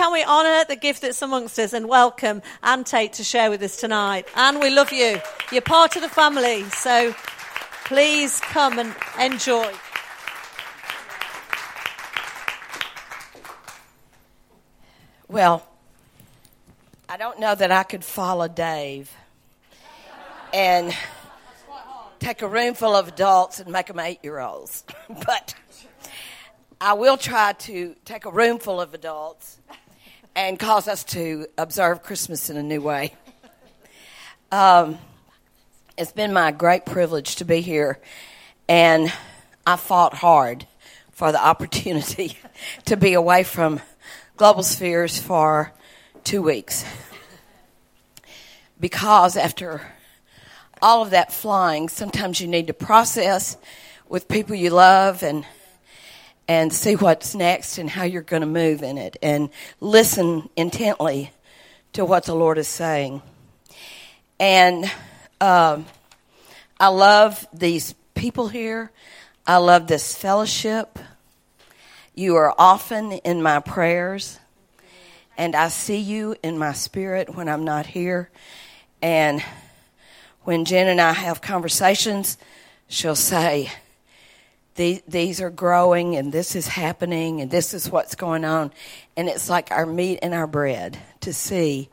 can we honour the gift that's amongst us and welcome Anne Tate to share with us tonight? Anne, we love you. You're part of the family, so please come and enjoy. Well, I don't know that I could follow Dave and take a room full of adults and make them eight year olds. but I will try to take a room full of adults and cause us to observe Christmas in a new way. Um, it's been my great privilege to be here, and I fought hard for the opportunity to be away from Global Spheres for two weeks. Because after all of that flying, sometimes you need to process with people you love and and see what's next and how you're going to move in it and listen intently to what the Lord is saying. And um, I love these people here. I love this fellowship. You are often in my prayers, and I see you in my spirit when I'm not here. And when Jen and I have conversations, she'll say, these, are growing and this is happening and this is what's going on. And it's like our meat and our bread to see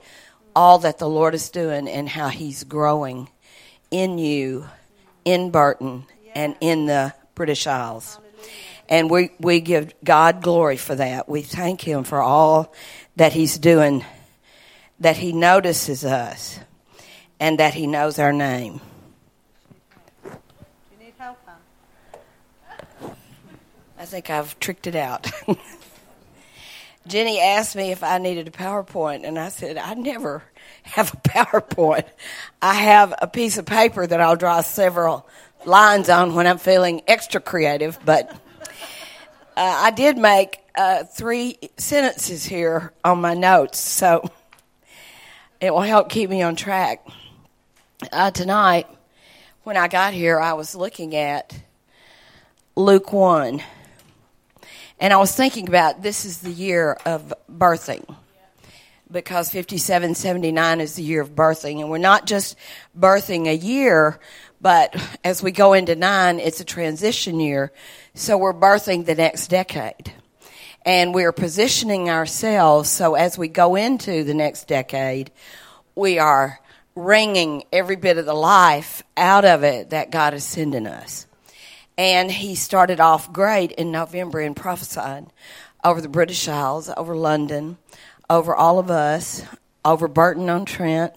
all that the Lord is doing and how He's growing in you, in Burton, and in the British Isles. And we, we give God glory for that. We thank Him for all that He's doing, that He notices us, and that He knows our name. I think I've tricked it out. Jenny asked me if I needed a PowerPoint, and I said, I never have a PowerPoint. I have a piece of paper that I'll draw several lines on when I'm feeling extra creative, but uh, I did make uh, three sentences here on my notes, so it will help keep me on track. Uh, tonight, when I got here, I was looking at Luke 1 and I was thinking about this is the year of birthing because 5779 is the year of birthing. And we're not just birthing a year, but as we go into nine, it's a transition year. So we're birthing the next decade. And we're positioning ourselves so as we go into the next decade, we are wringing every bit of the life out of it that God is sending us. And he started off great in November and prophesied over the British Isles, over London, over all of us, over Burton on Trent,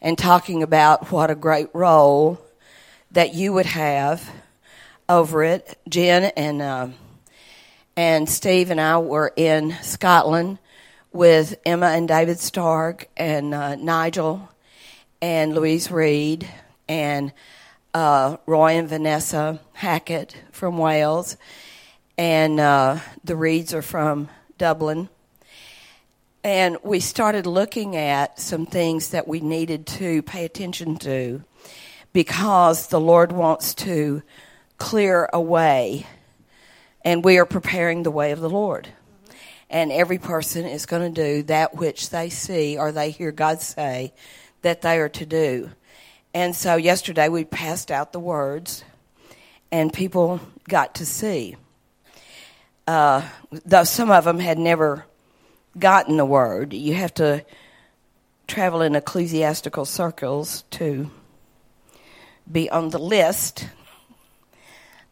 and talking about what a great role that you would have over it. Jen and uh, and Steve and I were in Scotland with Emma and David Stark and uh, Nigel and Louise Reed and uh, Roy and Vanessa Hackett from Wales, and uh, the Reeds are from Dublin. And we started looking at some things that we needed to pay attention to because the Lord wants to clear a way, and we are preparing the way of the Lord. And every person is going to do that which they see or they hear God say that they are to do. And so yesterday we passed out the words, and people got to see. Uh, though some of them had never gotten the word, you have to travel in ecclesiastical circles to be on the list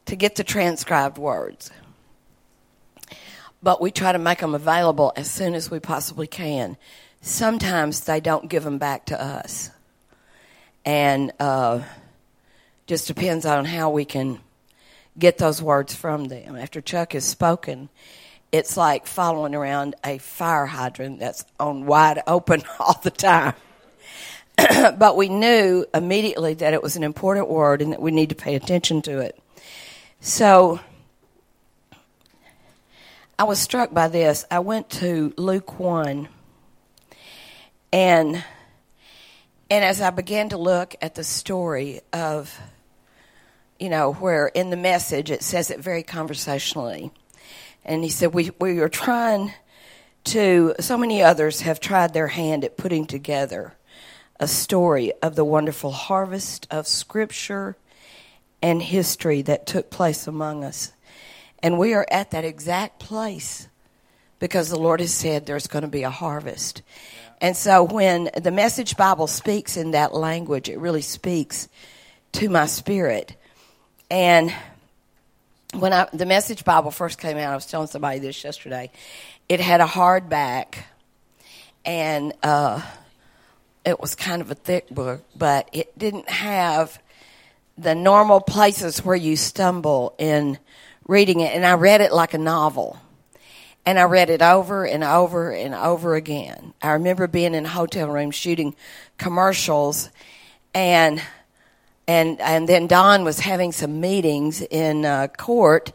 to get the transcribed words. But we try to make them available as soon as we possibly can. Sometimes they don't give them back to us and uh, just depends on how we can get those words from them. After Chuck has spoken, it's like following around a fire hydrant that's on wide open all the time. but we knew immediately that it was an important word and that we need to pay attention to it. So I was struck by this. I went to Luke 1 and and as I began to look at the story of, you know, where in the message it says it very conversationally. And he said, we, we are trying to so many others have tried their hand at putting together a story of the wonderful harvest of scripture and history that took place among us. And we are at that exact place because the Lord has said there's going to be a harvest. And so when the Message Bible speaks in that language, it really speaks to my spirit. And when I, the Message Bible first came out, I was telling somebody this yesterday. It had a hardback, and uh, it was kind of a thick book, but it didn't have the normal places where you stumble in reading it. And I read it like a novel. And I read it over and over and over again. I remember being in a hotel room shooting commercials and and and then Don was having some meetings in uh, court,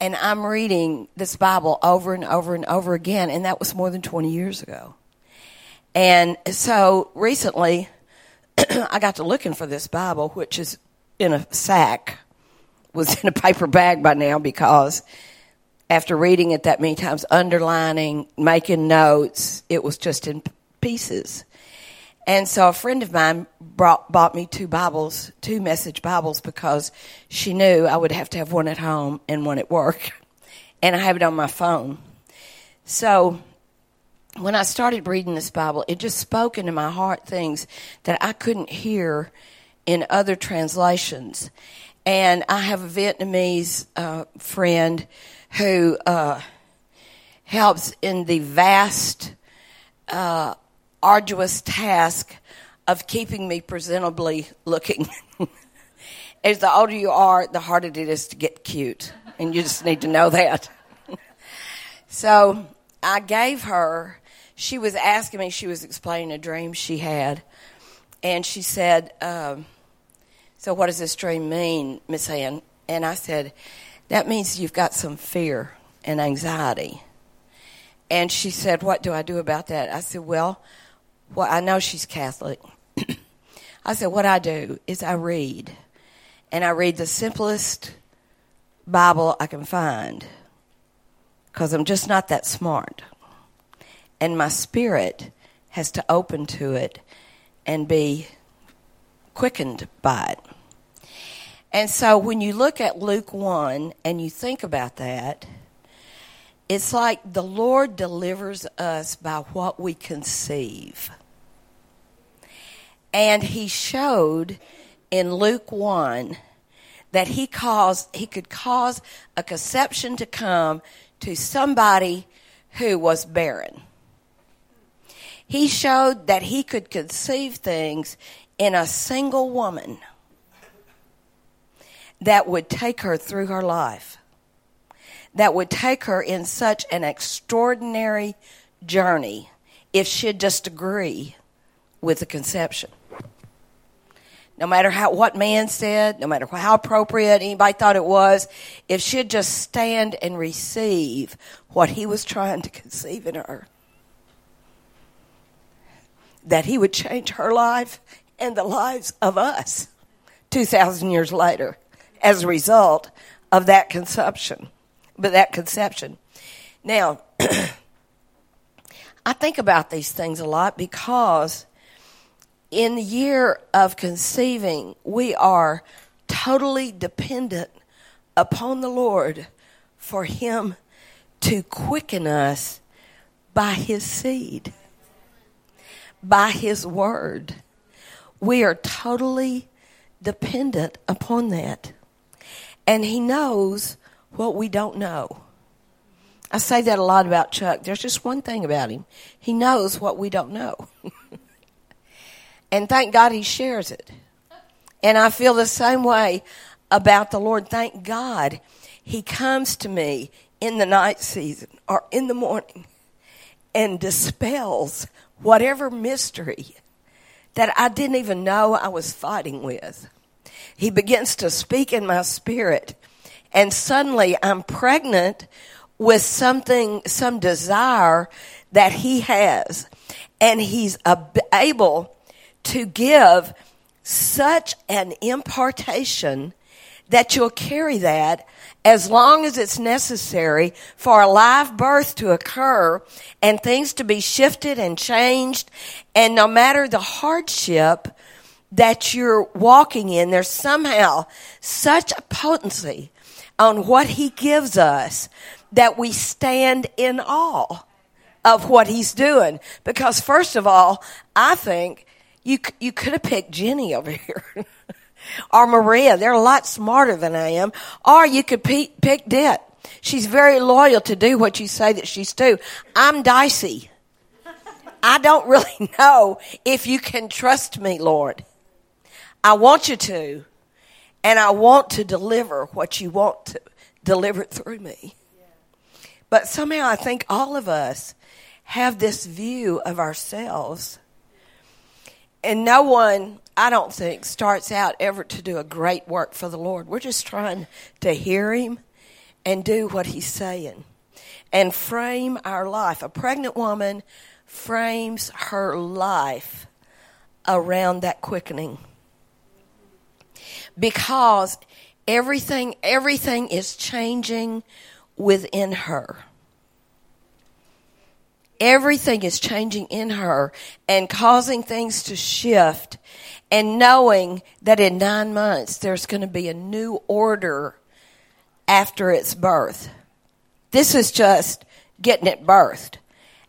and I'm reading this Bible over and over and over again, and that was more than 20 years ago. And so recently, I got to looking for this Bible, which is in a sack, was in a paper bag by now because after reading it that many times, underlining, making notes, it was just in pieces. And so a friend of mine brought, bought me two Bibles, two message Bibles, because she knew I would have to have one at home and one at work. And I have it on my phone. So when I started reading this Bible, it just spoke into my heart things that I couldn't hear in other translations. And I have a Vietnamese uh, friend who uh, helps in the vast uh, arduous task of keeping me presentably looking. As the older you are, the harder it is to get cute. And you just need to know that. so I gave her, she was asking me, she was explaining a dream she had. And she said, um, So what does this dream mean, Miss Ann? And I said, That means you've got some fear and anxiety. And she said, What do I do about that? I said, Well, well, I know she's Catholic. I said, what I do is I read, and I read the simplest Bible I can find because I'm just not that smart. And my spirit has to open to it and be quickened by it. And so when you look at Luke 1 and you think about that, it's like the Lord delivers us by what we conceive. And he showed in Luke 1 that he caused he could cause a conception to come to somebody who was barren. He showed that he could conceive things in a single woman that would take her through her life, that would take her in such an extraordinary journey if she'd just agree with the conception. No matter how what man said, no matter how appropriate anybody thought it was, if she'd just stand and receive what he was trying to conceive in her, that he would change her life and the lives of us 2,000 years later as a result of that conception. But that conception. Now, I think about these things a lot because in the year of conceiving, we are totally dependent upon the Lord for Him to quicken us by His seed, by His word. We are totally dependent upon that. And He knows what we don't know. I say that a lot about Chuck. There's just one thing about him. He knows what we don't know. And thank God he shares it. And I feel the same way about the Lord. Thank God he comes to me in the night season or in the morning and dispels whatever mystery that I didn't even know I was fighting with. He begins to speak in my spirit, and suddenly I'm pregnant with something, some desire that he has, and he's able to give such an impartation that you'll carry that as long as it's necessary for a live birth to occur and things to be shifted and changed. And no matter the hardship that you're walking in, there's somehow such a potency on what he gives us that we stand in awe of what he's doing. Because first of all, I think you, you could have picked Jenny over here. or Maria. They're a lot smarter than I am. Or you could pick, pick Det. She's very loyal to do what you say that she's to. I'm dicey. I don't really know if you can trust me, Lord. I want you to, and I want to deliver what you want to deliver through me. But somehow I think all of us have this view of ourselves. And no one, I don't think, starts out ever to do a great work for the Lord. We're just trying to hear Him and do what He's saying and frame our life. A pregnant woman frames her life around that quickening because everything everything is changing within her everything is changing in her and causing things to shift and knowing that in nine months there's going to be a new order after its birth. This is just getting it birthed.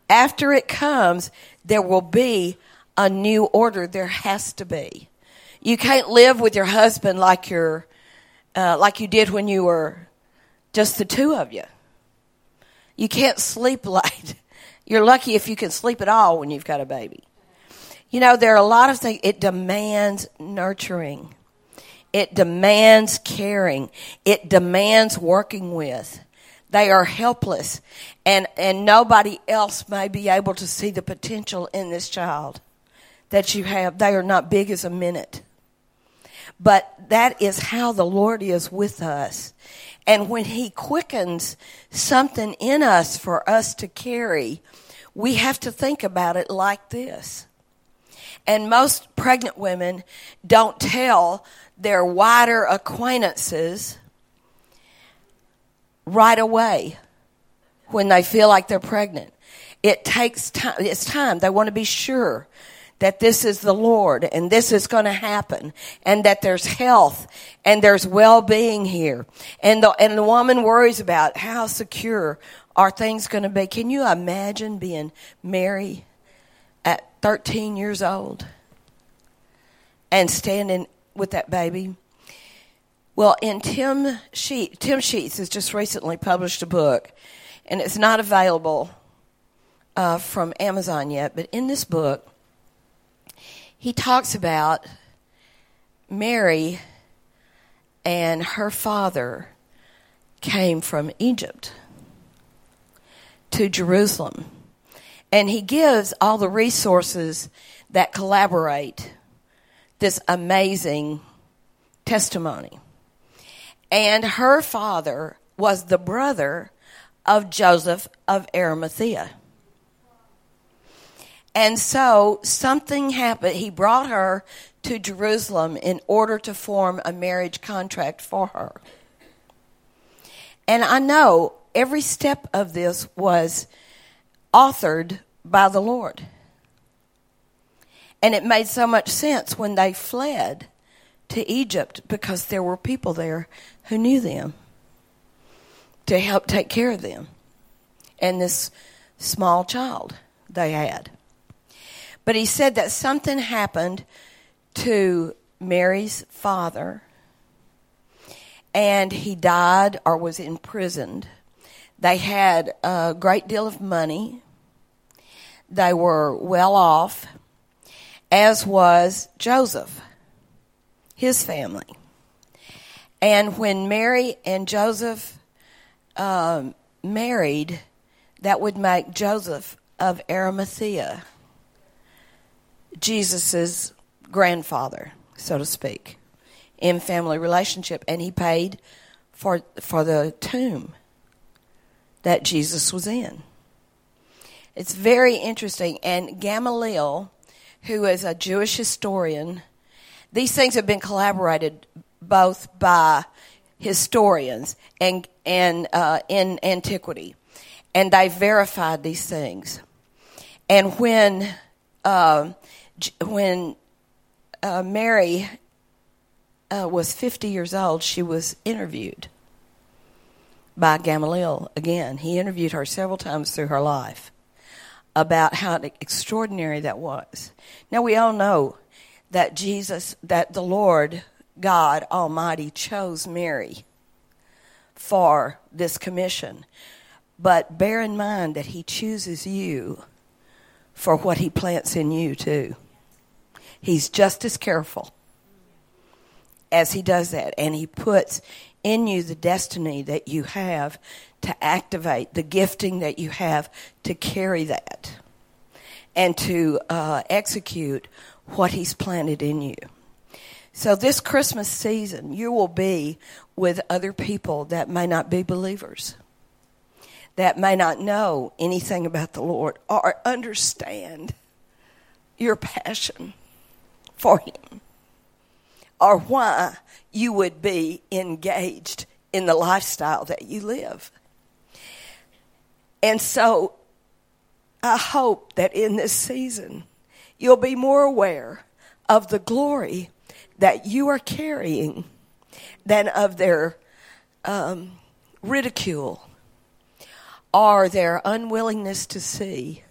After it comes, there will be a new order. There has to be. You can't live with your husband like you're, uh, like you did when you were just the two of you. You can't sleep late. You're lucky if you can sleep at all when you've got a baby. You know, there are a lot of things, it demands nurturing. It demands caring. It demands working with. They are helpless and, and nobody else may be able to see the potential in this child that you have. They are not big as a minute. But that is how the Lord is with us. And when He quickens something in us for us to carry, we have to think about it like this. And most pregnant women don't tell their wider acquaintances right away when they feel like they're pregnant. It takes time. It's time. They want to be sure that this is the Lord and this is going to happen and that there's health and there's well-being here. And the, and the woman worries about how secure are things going to be. Can you imagine being Mary at 13 years old and standing with that baby? Well, in Tim Sheets, Tim Sheets has just recently published a book, and it's not available uh, from Amazon yet. But in this book, he talks about Mary and her father came from Egypt to Jerusalem. And he gives all the resources that collaborate this amazing testimony. And her father was the brother of Joseph of Arimathea. And so something happened. He brought her to Jerusalem in order to form a marriage contract for her. And I know every step of this was authored by the Lord. And it made so much sense when they fled to Egypt because there were people there who knew them to help take care of them and this small child they had. But he said that something happened to Mary's father, and he died or was imprisoned. They had a great deal of money. They were well off, as was Joseph, his family. And when Mary and Joseph um, married, that would make Joseph of Arimathea Jesus's grandfather, so to speak, in family relationship, and he paid for for the tomb that Jesus was in. It's very interesting, and Gamaliel, who is a Jewish historian, these things have been collaborated both by historians and and uh, in antiquity, and they verified these things. And when uh, when uh, Mary uh, was 50 years old, she was interviewed by Gamaliel again. He interviewed her several times through her life about how extraordinary that was. Now, we all know that Jesus, that the Lord God Almighty chose Mary for this commission. But bear in mind that He chooses you for what He plants in you, too. He's just as careful as He does that. And He puts in you the destiny that you have to activate, the gifting that you have to carry that and to uh, execute what He's planted in you. So, this Christmas season, you will be with other people that may not be believers, that may not know anything about the Lord or understand your passion for Him or why you would be engaged in the lifestyle that you live. And so I hope that in this season you'll be more aware of the glory that you are carrying than of their um, ridicule or their unwillingness to see.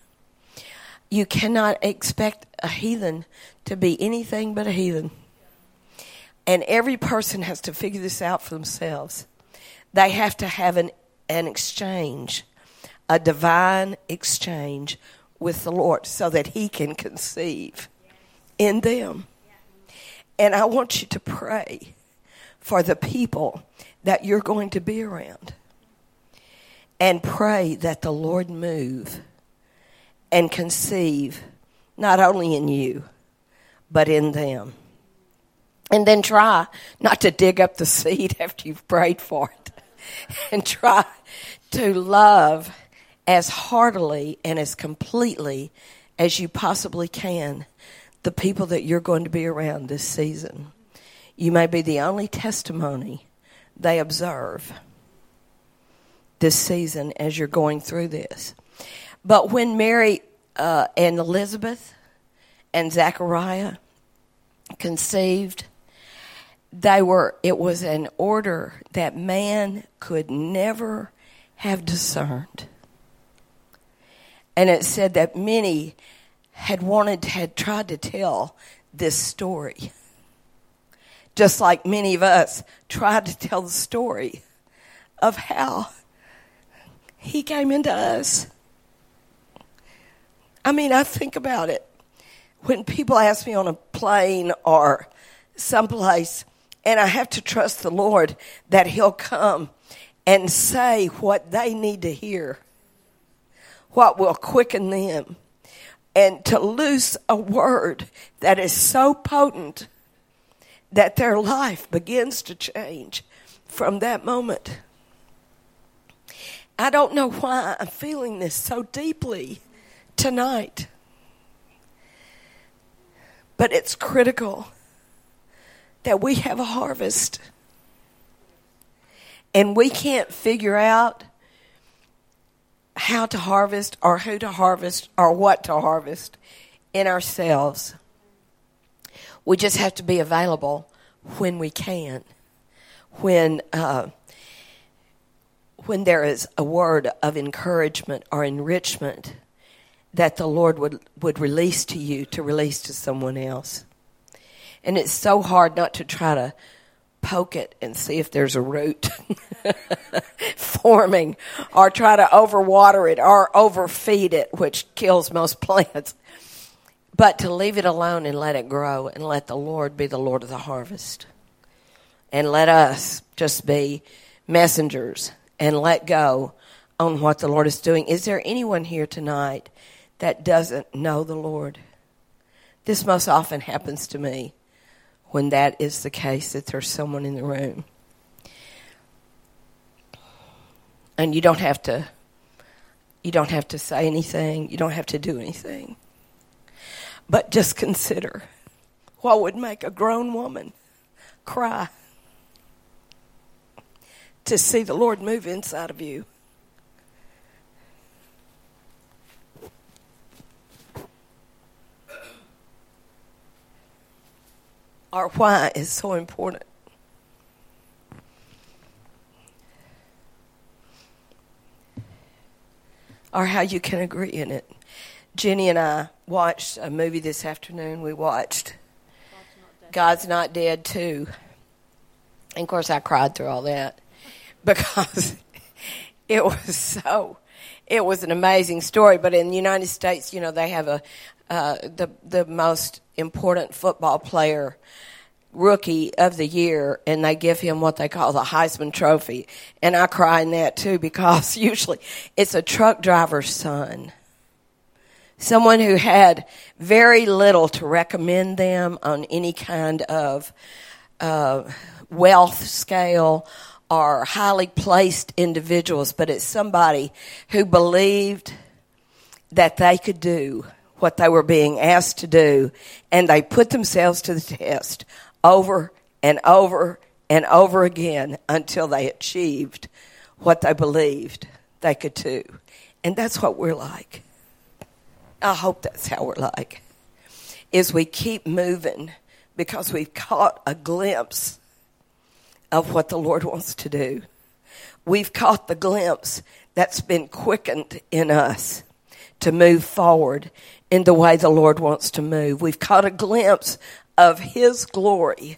You cannot expect a heathen to be anything but a heathen. And every person has to figure this out for themselves. They have to have an, an exchange, a divine exchange with the Lord so that He can conceive in them. And I want you to pray for the people that you're going to be around. And pray that the Lord move and conceive not only in you, but in them. And then try not to dig up the seed after you've prayed for it. And try to love as heartily and as completely as you possibly can the people that you're going to be around this season. You may be the only testimony they observe this season as you're going through this. But when Mary uh, and Elizabeth and Zachariah conceived, they were it was an order that man could never have discerned. And it said that many had wanted, had tried to tell this story. Just like many of us tried to tell the story of how he came into us. I mean, I think about it. When people ask me on a plane or someplace, and I have to trust the Lord that He'll come and say what they need to hear, what will quicken them and to loose a word that is so potent that their life begins to change from that moment. I don't know why I'm feeling this so deeply tonight, but it's critical that we have a harvest. And we can't figure out how to harvest or who to harvest or what to harvest in ourselves. We just have to be available when we can, when uh, when there is a word of encouragement or enrichment that the Lord would, would release to you to release to someone else. And it's so hard not to try to poke it and see if there's a root forming or try to overwater it or overfeed it, which kills most plants. But to leave it alone and let it grow and let the Lord be the Lord of the harvest. And let us just be messengers and let go on what the Lord is doing. Is there anyone here tonight that doesn't know the Lord? This most often happens to me when that is the case, that there's someone in the room. And you don't have to you don't have to say anything, you don't have to do anything. But just consider what would make a grown woman cry. to see the Lord move inside of you. Our why is so important. Or how you can agree in it. Jenny and I watched a movie this afternoon. We watched God's Not Dead, too. And of course, I cried through all that because it was so, it was an amazing story. But in the United States, you know, they have a, uh, the, the most important football player rookie of the year and they give him what they call the Heisman trophy. And I cry in that too because usually it's a truck driver's son. Someone who had very little to recommend them on any kind of uh, wealth scale or highly placed individuals, but it's somebody who believed that they could do what they were being asked to do, and they put themselves to the test over and over and over again until they achieved what they believed they could do. And that's what we're like. I hope that's how we're like. Is we keep moving because we've caught a glimpse of what the Lord wants to do. We've caught the glimpse that's been quickened in us to move forward in the way the Lord wants to move. We've caught a glimpse of His glory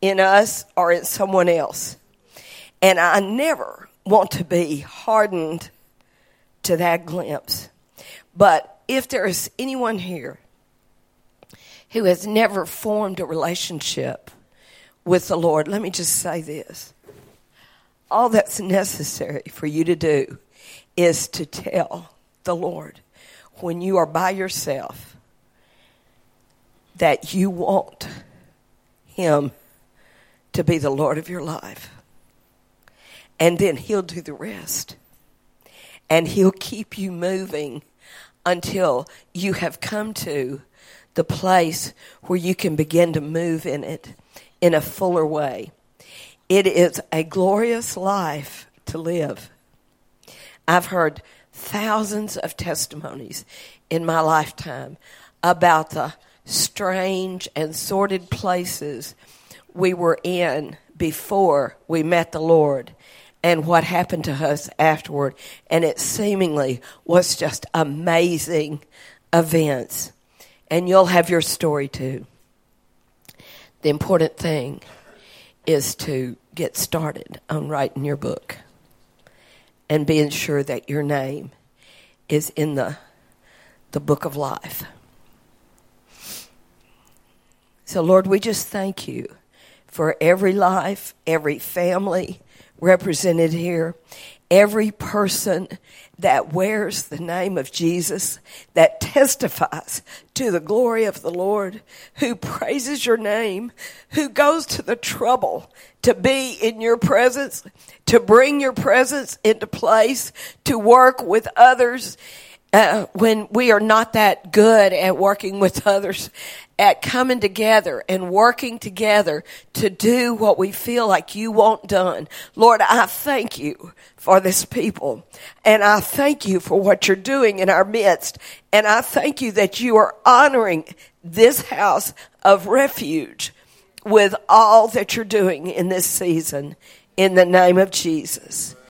in us or in someone else. And I never want to be hardened to that glimpse. But if there is anyone here who has never formed a relationship with the Lord, let me just say this. All that's necessary for you to do is to tell the Lord when you are by yourself that you want Him to be the Lord of your life. And then He'll do the rest. And He'll keep you moving until you have come to the place where you can begin to move in it in a fuller way. It is a glorious life to live. I've heard thousands of testimonies in my lifetime about the strange and sordid places we were in before we met the Lord and what happened to us afterward. And it seemingly was just amazing events. And you'll have your story too. The important thing is to get started on writing your book and being sure that your name is in the, the book of life. So, Lord, we just thank you for every life, every family represented here, every person that wears the name of Jesus, that testifies to the glory of the Lord, who praises your name, who goes to the trouble to be in your presence, to bring your presence into place, to work with others. Uh, when we are not that good at working with others, at coming together and working together to do what we feel like you want done. Lord, I thank you for this people and I thank you for what you're doing in our midst. And I thank you that you are honoring this house of refuge with all that you're doing in this season in the name of Jesus.